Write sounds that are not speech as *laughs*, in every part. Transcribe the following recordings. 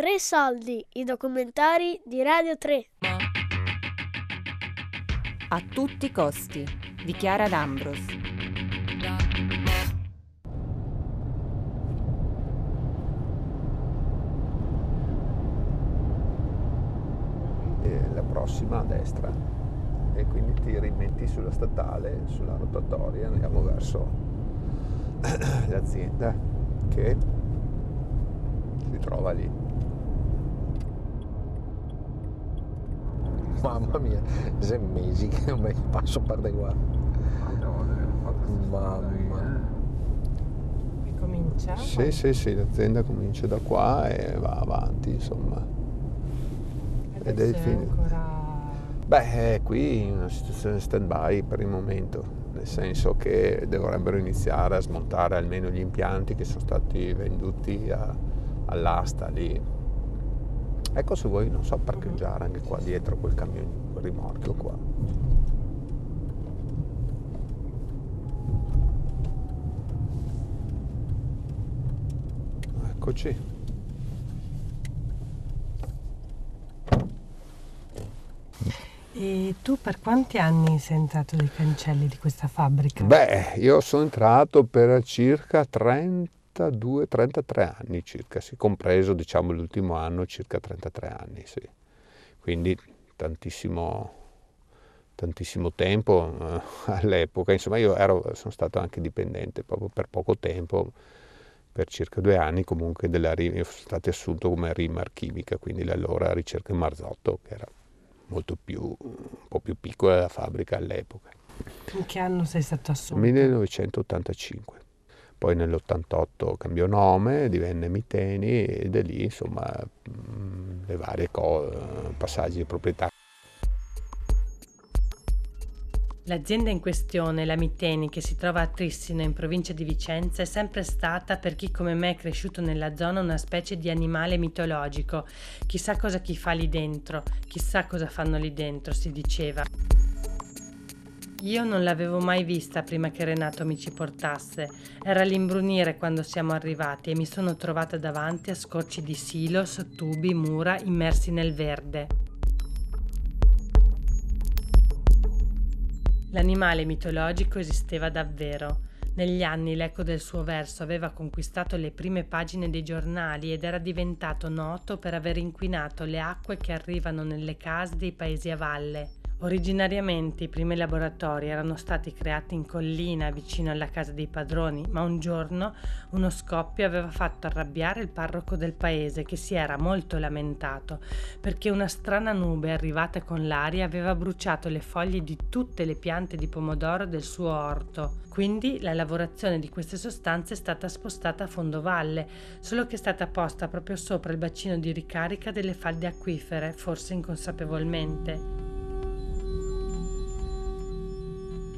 Tre soldi, i documentari di Radio 3. A tutti i costi, di Chiara D'Ambros. E la prossima a destra e quindi ti rimetti sulla statale, sulla rotatoria, andiamo verso *clears throat* l'azienda che si trova lì. *laughs* Mamma mia, sei mesi che non mi passo per di qua. Mamma. Ricomincia? Sì, sì, sì, l'azienda comincia da qua e va avanti, insomma. Ed è fine. ancora... Beh, è qui in una situazione stand-by per il momento, nel senso che dovrebbero iniziare a smontare almeno gli impianti che sono stati venduti a- all'asta lì. Ecco se vuoi, non so, parcheggiare anche qua dietro quel camion, quel rimorchio qua. Eccoci. E tu per quanti anni sei entrato nei cancelli di questa fabbrica? Beh, io sono entrato per circa 32-33 anni circa, sì, compreso diciamo l'ultimo anno circa 33 anni, sì. Quindi tantissimo, tantissimo tempo eh, *laughs* all'epoca, insomma io ero, sono stato anche dipendente proprio per poco tempo, per circa due anni comunque della sono stato assunto come Rimar Chimica, quindi l'allora ricerca Marzotto, che era molto più, un po' più piccola della fabbrica all'epoca. In che anno sei stato assunto? 1985. Poi nell'88 cambiò nome, divenne Miteni e da lì insomma mh, le varie co- passaggi di proprietà. L'azienda in questione, la Miteni, che si trova a Trissino in provincia di Vicenza, è sempre stata, per chi come me è cresciuto nella zona, una specie di animale mitologico. Chissà cosa chi fa lì dentro, chissà cosa fanno lì dentro, si diceva. Io non l'avevo mai vista prima che Renato mi ci portasse. Era l'imbrunire quando siamo arrivati e mi sono trovata davanti a scorci di silos, tubi, mura immersi nel verde. L'animale mitologico esisteva davvero. Negli anni l'eco del suo verso aveva conquistato le prime pagine dei giornali ed era diventato noto per aver inquinato le acque che arrivano nelle case dei paesi a valle. Originariamente i primi laboratori erano stati creati in collina vicino alla casa dei padroni, ma un giorno uno scoppio aveva fatto arrabbiare il parroco del paese che si era molto lamentato perché una strana nube arrivata con l'aria aveva bruciato le foglie di tutte le piante di pomodoro del suo orto. Quindi la lavorazione di queste sostanze è stata spostata a fondovalle, solo che è stata posta proprio sopra il bacino di ricarica delle falde acquifere, forse inconsapevolmente.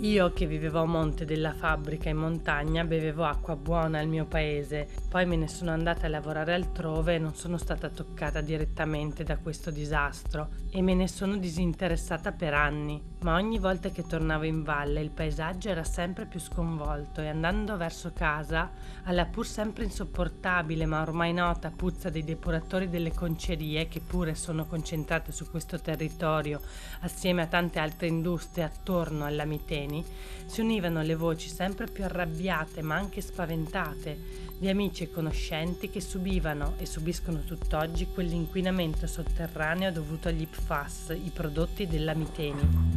Io che vivevo a monte della fabbrica in montagna bevevo acqua buona al mio paese, poi me ne sono andata a lavorare altrove e non sono stata toccata direttamente da questo disastro. E me ne sono disinteressata per anni, ma ogni volta che tornavo in valle il paesaggio era sempre più sconvolto e andando verso casa, alla pur sempre insopportabile ma ormai nota puzza dei depuratori delle concerie che pure sono concentrate su questo territorio assieme a tante altre industrie attorno alla Miteni, si univano le voci sempre più arrabbiate ma anche spaventate di amici e conoscenti che subivano e subiscono tutt'oggi quell'inquinamento sotterraneo dovuto agli PFAS, i prodotti della Miteni.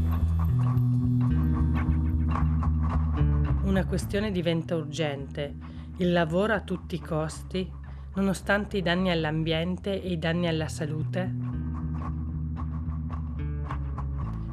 Una questione diventa urgente. Il lavoro a tutti i costi, nonostante i danni all'ambiente e i danni alla salute?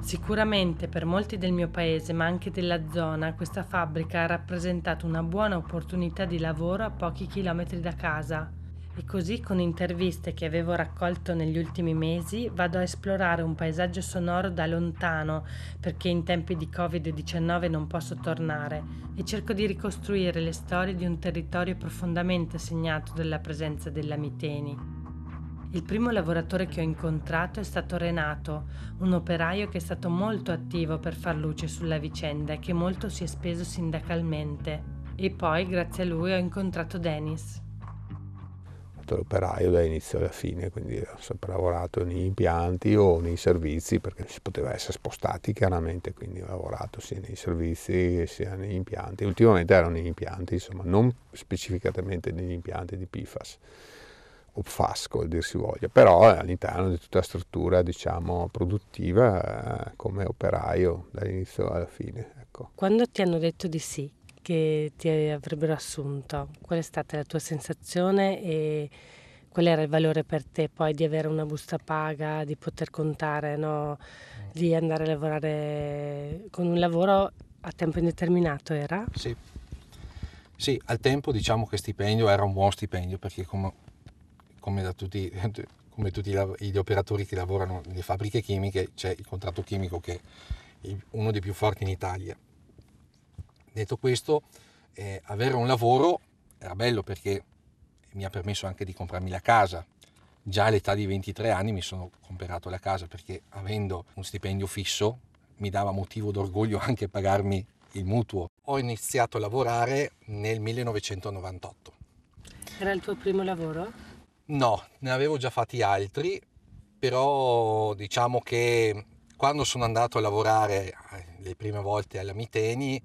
Sicuramente per molti del mio paese, ma anche della zona, questa fabbrica ha rappresentato una buona opportunità di lavoro a pochi chilometri da casa. E così, con interviste che avevo raccolto negli ultimi mesi, vado a esplorare un paesaggio sonoro da lontano, perché in tempi di Covid-19 non posso tornare, e cerco di ricostruire le storie di un territorio profondamente segnato dalla presenza della Miteni. Il primo lavoratore che ho incontrato è stato Renato, un operaio che è stato molto attivo per far luce sulla vicenda e che molto si è speso sindacalmente. E poi, grazie a lui, ho incontrato Dennis. l'operaio dall'inizio alla fine, quindi ho sempre lavorato negli impianti o nei servizi perché si poteva essere spostati chiaramente, quindi ho lavorato sia nei servizi sia negli impianti. Ultimamente ero negli impianti, insomma, non specificatamente negli impianti di PFAS o FASCO, dir si voglia, però all'interno di tutta la struttura diciamo, produttiva eh, come operaio dall'inizio alla fine. Ecco. Quando ti hanno detto di sì, che ti avrebbero assunto, qual è stata la tua sensazione e qual era il valore per te poi di avere una busta paga, di poter contare, no? di andare a lavorare con un lavoro a tempo indeterminato era? Sì. Sì, al tempo diciamo che stipendio era un buon stipendio perché come, come da tutti, *laughs* come tutti gli operatori che lavorano nelle fabbriche chimiche c'è il contratto chimico che è uno dei più forti in Italia Detto questo, eh, avere un lavoro era bello perché mi ha permesso anche di comprarmi la casa. Già all'età di 23 anni mi sono comprato la casa perché avendo un stipendio fisso mi dava motivo d'orgoglio *laughs* anche pagarmi il mutuo. Ho iniziato a lavorare nel 1998. Era il tuo primo lavoro? No, ne avevo già fatti altri, però diciamo che quando sono andato a lavorare eh, le prime volte alla Miteni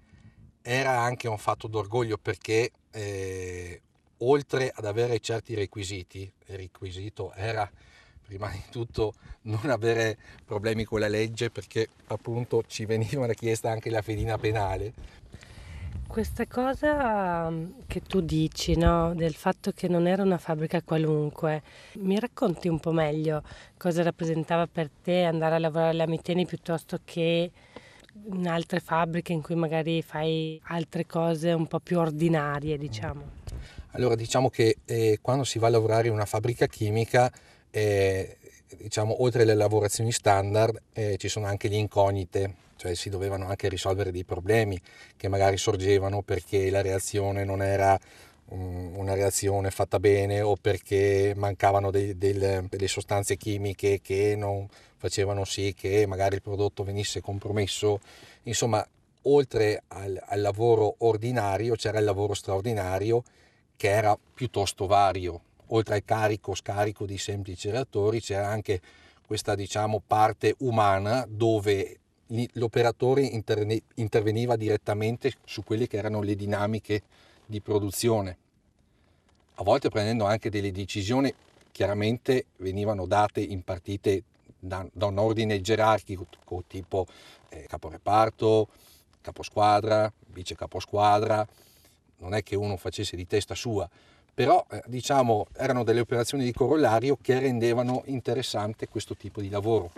era anche un fatto d'orgoglio perché eh, oltre ad avere certi requisiti, il requisito era prima di tutto non avere problemi con la legge perché appunto ci veniva richiesta anche la fedina penale. Questa cosa mm, che tu dici, no? del fatto che non era una fabbrica qualunque, mi racconti un po' meglio cosa rappresentava per te andare a lavorare alla Miteni piuttosto che in altre fabbriche in cui magari fai altre cose un po' più ordinarie, diciamo? Allora, diciamo che eh, quando si va a lavorare in una fabbrica chimica, eh, diciamo, oltre alle lavorazioni standard, eh, ci sono anche le incognite, cioè si dovevano anche risolvere dei problemi che magari sorgevano perché la reazione non era um, una reazione fatta bene o perché mancavano dei, del, delle sostanze chimiche che non facevano sì che magari il prodotto venisse compromesso. Insomma, oltre al, al lavoro ordinario c'era il lavoro straordinario che era piuttosto vario. Oltre al carico scarico di semplici reattori c'era anche questa diciamo parte umana dove l'operatore interveniva direttamente su quelle che erano le dinamiche di produzione. A volte prendendo anche delle decisioni chiaramente venivano date in partite da, da un ordine gerarchico tipo eh, caporeparto, caposquadra, vice caposquadra, non è che uno facesse di testa sua, però eh, diciamo erano delle operazioni di corollario che rendevano interessante questo tipo di lavoro,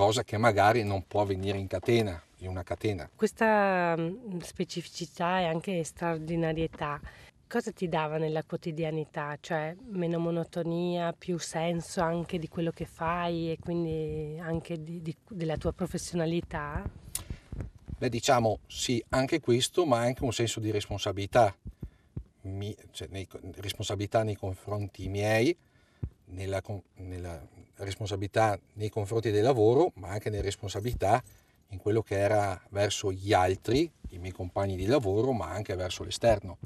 cosa che magari non può avvenire in catena, in una catena. Questa mm, specificità e anche straordinarietà cosa ti dava nella quotidianità? Cioè meno monotonia, più senso anche di quello che fai e quindi anche di, di, della tua professionalità? Beh, diciamo sì, anche questo, ma anche un senso di responsabilità. Mi, cioè, nei, responsabilità nei confronti miei, nella, nella responsabilità nei confronti del lavoro, ma anche nella responsabilità in quello che era verso gli altri, i miei compagni di lavoro, ma anche verso l'esterno.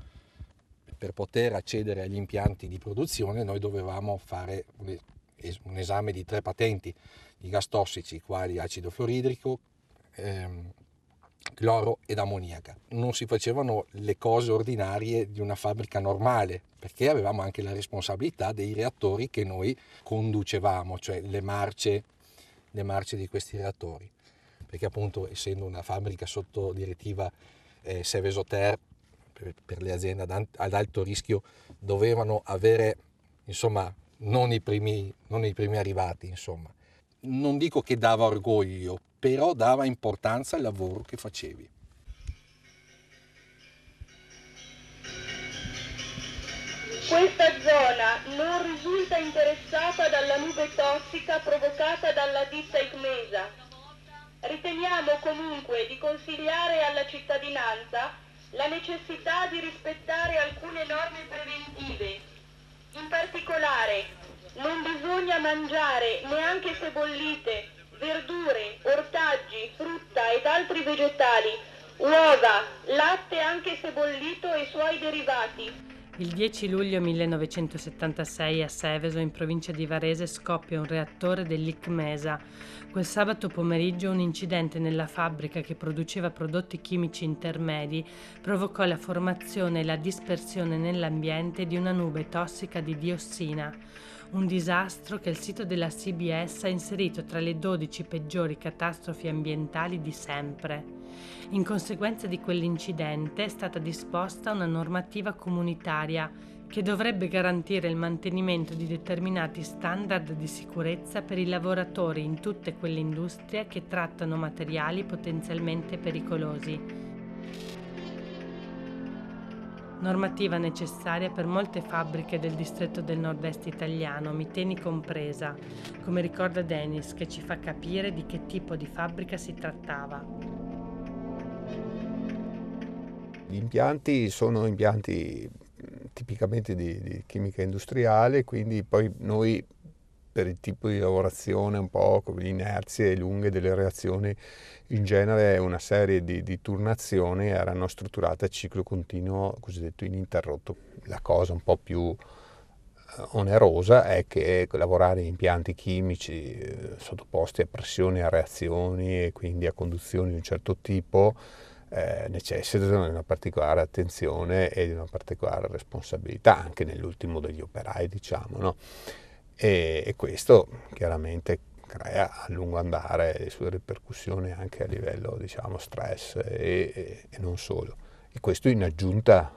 Per poter accedere agli impianti di produzione noi dovevamo fare un esame di tre patenti di gas tossici, quali acido fluoridrico, ehm, cloro ed ammoniaca. Non si facevano le cose ordinarie di una fabbrica normale, perché avevamo anche la responsabilità dei reattori che noi conducevamo, cioè le marce, le marce di questi reattori. Perché appunto essendo una fabbrica sotto direttiva eh, Sevesoter per, per le aziende ad, ad, alto rischio dovevano avere insomma non i primi, non i primi arrivati insomma. Non dico che dava orgoglio, però dava importanza al lavoro che facevi. Questa zona non risulta interessata dalla nube tossica provocata dalla ditta Icmesa. Riteniamo comunque di consigliare alla cittadinanza la necessità di rispettare alcune norme preventive. In particolare, non bisogna mangiare, neanche se bollite, verdure, ortaggi, frutta ed altri vegetali, uova, latte anche se bollito e suoi derivati. Il 10 luglio 1976 a Seveso, in provincia di Varese, scoppia un reattore dell'ICMESA. Quel sabato pomeriggio un incidente nella fabbrica che produceva prodotti chimici intermedi provocò la formazione e la dispersione nell'ambiente di una nube tossica di diossina. Un disastro che il sito della CBS ha inserito tra le 12 peggiori catastrofi ambientali di sempre. In conseguenza di quell'incidente è stata disposta una normativa comunitaria che dovrebbe garantire il mantenimento di determinati standard di sicurezza per i lavoratori in tutte quelle industrie che trattano materiali potenzialmente pericolosi. Normativa necessaria per molte fabbriche del distretto del nord-est italiano, Miteni compresa, come ricorda Dennis, che ci fa capire di che tipo di fabbrica si trattava. Gli impianti sono impianti tipicamente di, di chimica industriale, quindi poi noi per il tipo di lavorazione, un po' come le inerzie lunghe delle reazioni, in genere una serie di, di, turnazioni erano strutturate a ciclo continuo cosiddetto ininterrotto. La cosa un po' più eh, onerosa è che lavorare in impianti chimici eh, sottoposti a pressioni, a reazioni e quindi a conduzioni di un certo tipo eh, necessitano di una particolare attenzione e di una particolare responsabilità, anche nell'ultimo degli operai, diciamo. No? E, e, questo chiaramente crea a lungo andare le sue ripercussioni anche a livello, diciamo, stress e, e, e non solo. E questo in aggiunta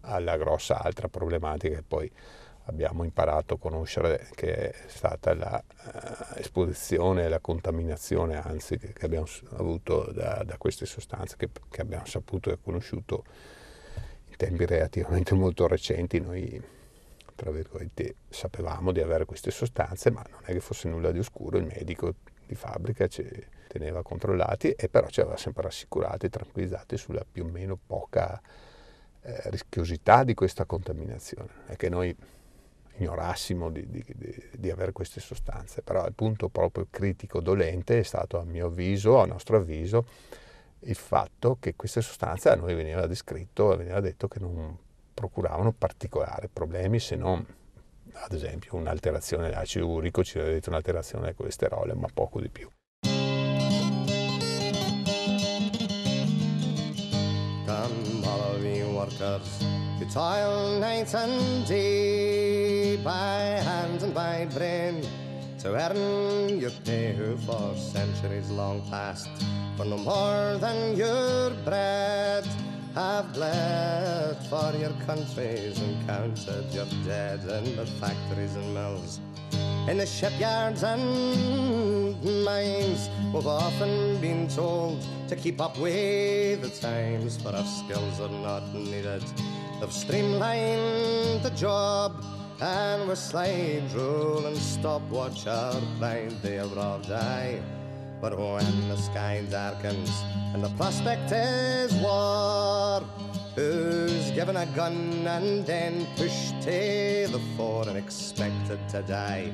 alla grossa altra problematica che poi abbiamo imparato a conoscere che è stata l'esposizione eh, uh, e la contaminazione anzi che, che abbiamo avuto da, da queste sostanze che, che, abbiamo saputo e conosciuto in tempi relativamente molto recenti noi tra virgolette sapevamo di avere queste sostanze ma non è che fosse nulla di oscuro il medico di fabbrica ci teneva controllati e però ci aveva sempre rassicurati tranquillizzati sulla più o meno poca eh, rischiosità di questa contaminazione. È che noi ignorassimo di, di, di, di, avere queste sostanze, però il punto proprio critico dolente è stato a mio avviso, a nostro avviso, il fatto che queste sostanze a noi veniva descritto, veniva detto che non procuravano particolari problemi se non ad esempio un'alterazione dell'acido urico, ci aveva detto un'alterazione del colesterolo, ma poco di più. Come all of you workers, you toil night and day by hand and by brain to earn your pay who for centuries long past for no more than your bread have bled for your countries and counted your dead in the factories and mills. In the shipyards and mines we've often been told to keep up with the times but our skills are not needed. They've streamlined the job and we slide rule and stopwatch our blind day of broad day. But when the sky darkens and the prospect is war, who's given a gun and then pushed to the fore and expected to die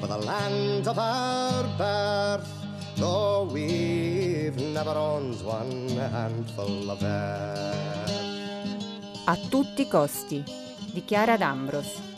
for the land of our birth? Though we've never owned one handful of earth. A tutti i costi, dichiara D'Ambros.